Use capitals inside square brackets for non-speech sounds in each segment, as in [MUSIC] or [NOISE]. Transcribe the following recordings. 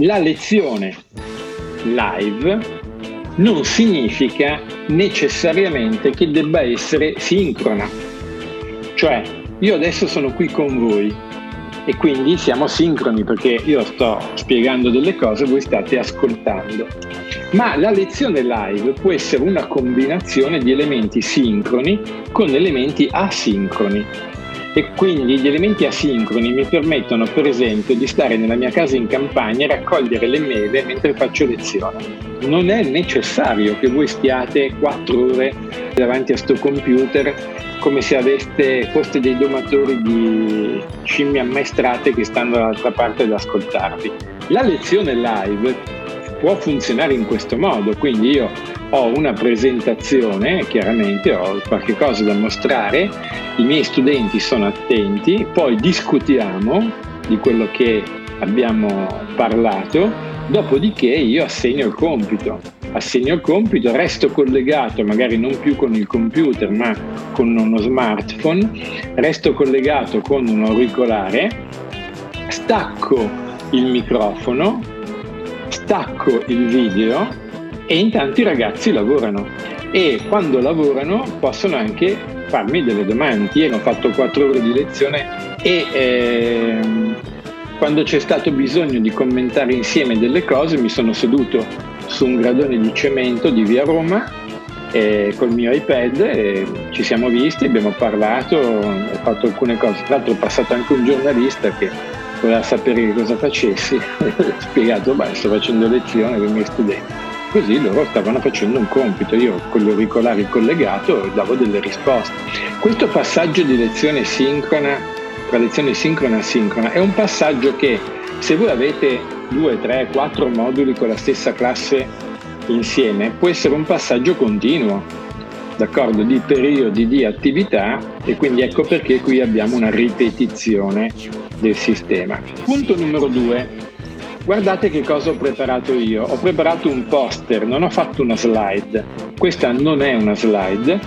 La lezione live non significa necessariamente che debba essere sincrona. Cioè, io adesso sono qui con voi e quindi siamo sincroni perché io sto spiegando delle cose e voi state ascoltando. Ma la lezione live può essere una combinazione di elementi sincroni con elementi asincroni e quindi gli elementi asincroni mi permettono per esempio di stare nella mia casa in campagna e raccogliere le mele mentre faccio lezione. Non è necessario che voi stiate quattro ore davanti a sto computer come se aveste, foste dei domatori di scimmie ammaestrate che stanno dall'altra parte ad ascoltarvi. La lezione live può funzionare in questo modo, quindi io ho una presentazione, chiaramente ho qualche cosa da mostrare, i miei studenti sono attenti, poi discutiamo di quello che abbiamo parlato, dopodiché io assegno il compito. Assegno il compito, resto collegato magari non più con il computer ma con uno smartphone, resto collegato con un auricolare, stacco il microfono, stacco il video e intanto i ragazzi lavorano e quando lavorano possono anche farmi delle domande. Ieri ho fatto quattro ore di lezione e ehm, quando c'è stato bisogno di commentare insieme delle cose mi sono seduto su un gradone di cemento di via Roma eh, col mio iPad e ci siamo visti, abbiamo parlato, ho fatto alcune cose. Tra l'altro è passato anche un giornalista che voleva sapere che cosa facessi, ho [LAUGHS] spiegato, beh, sto facendo lezione con i miei studenti. Così loro stavano facendo un compito, io con gli auricolari collegato davo delle risposte. Questo passaggio di lezione sincrona, tra lezione sincrona e asincrona, è un passaggio che se voi avete due, tre, quattro moduli con la stessa classe insieme, può essere un passaggio continuo, d'accordo, di periodi di attività e quindi ecco perché qui abbiamo una ripetizione del sistema. Punto numero due, Guardate che cosa ho preparato io. Ho preparato un poster, non ho fatto una slide. Questa non è una slide,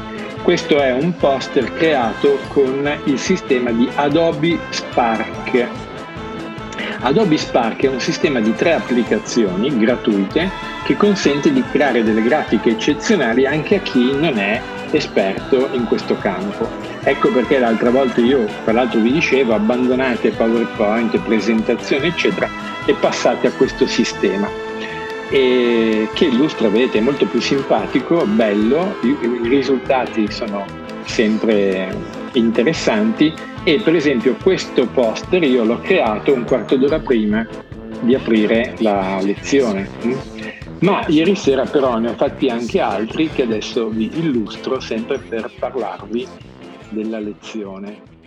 questo è un poster creato con il sistema di Adobe Spark. Adobe Spark è un sistema di tre applicazioni gratuite che consente di creare delle grafiche eccezionali anche a chi non è esperto in questo campo. Ecco perché l'altra volta io, tra l'altro vi dicevo, abbandonate PowerPoint, presentazioni, eccetera, e passate a questo sistema e che illustra, vedete, è molto più simpatico, bello, i risultati sono sempre interessanti e per esempio questo poster io l'ho creato un quarto d'ora prima di aprire la lezione. Mm? Ma ieri sera però ne ho fatti anche altri che adesso vi illustro sempre per parlarvi della lezione.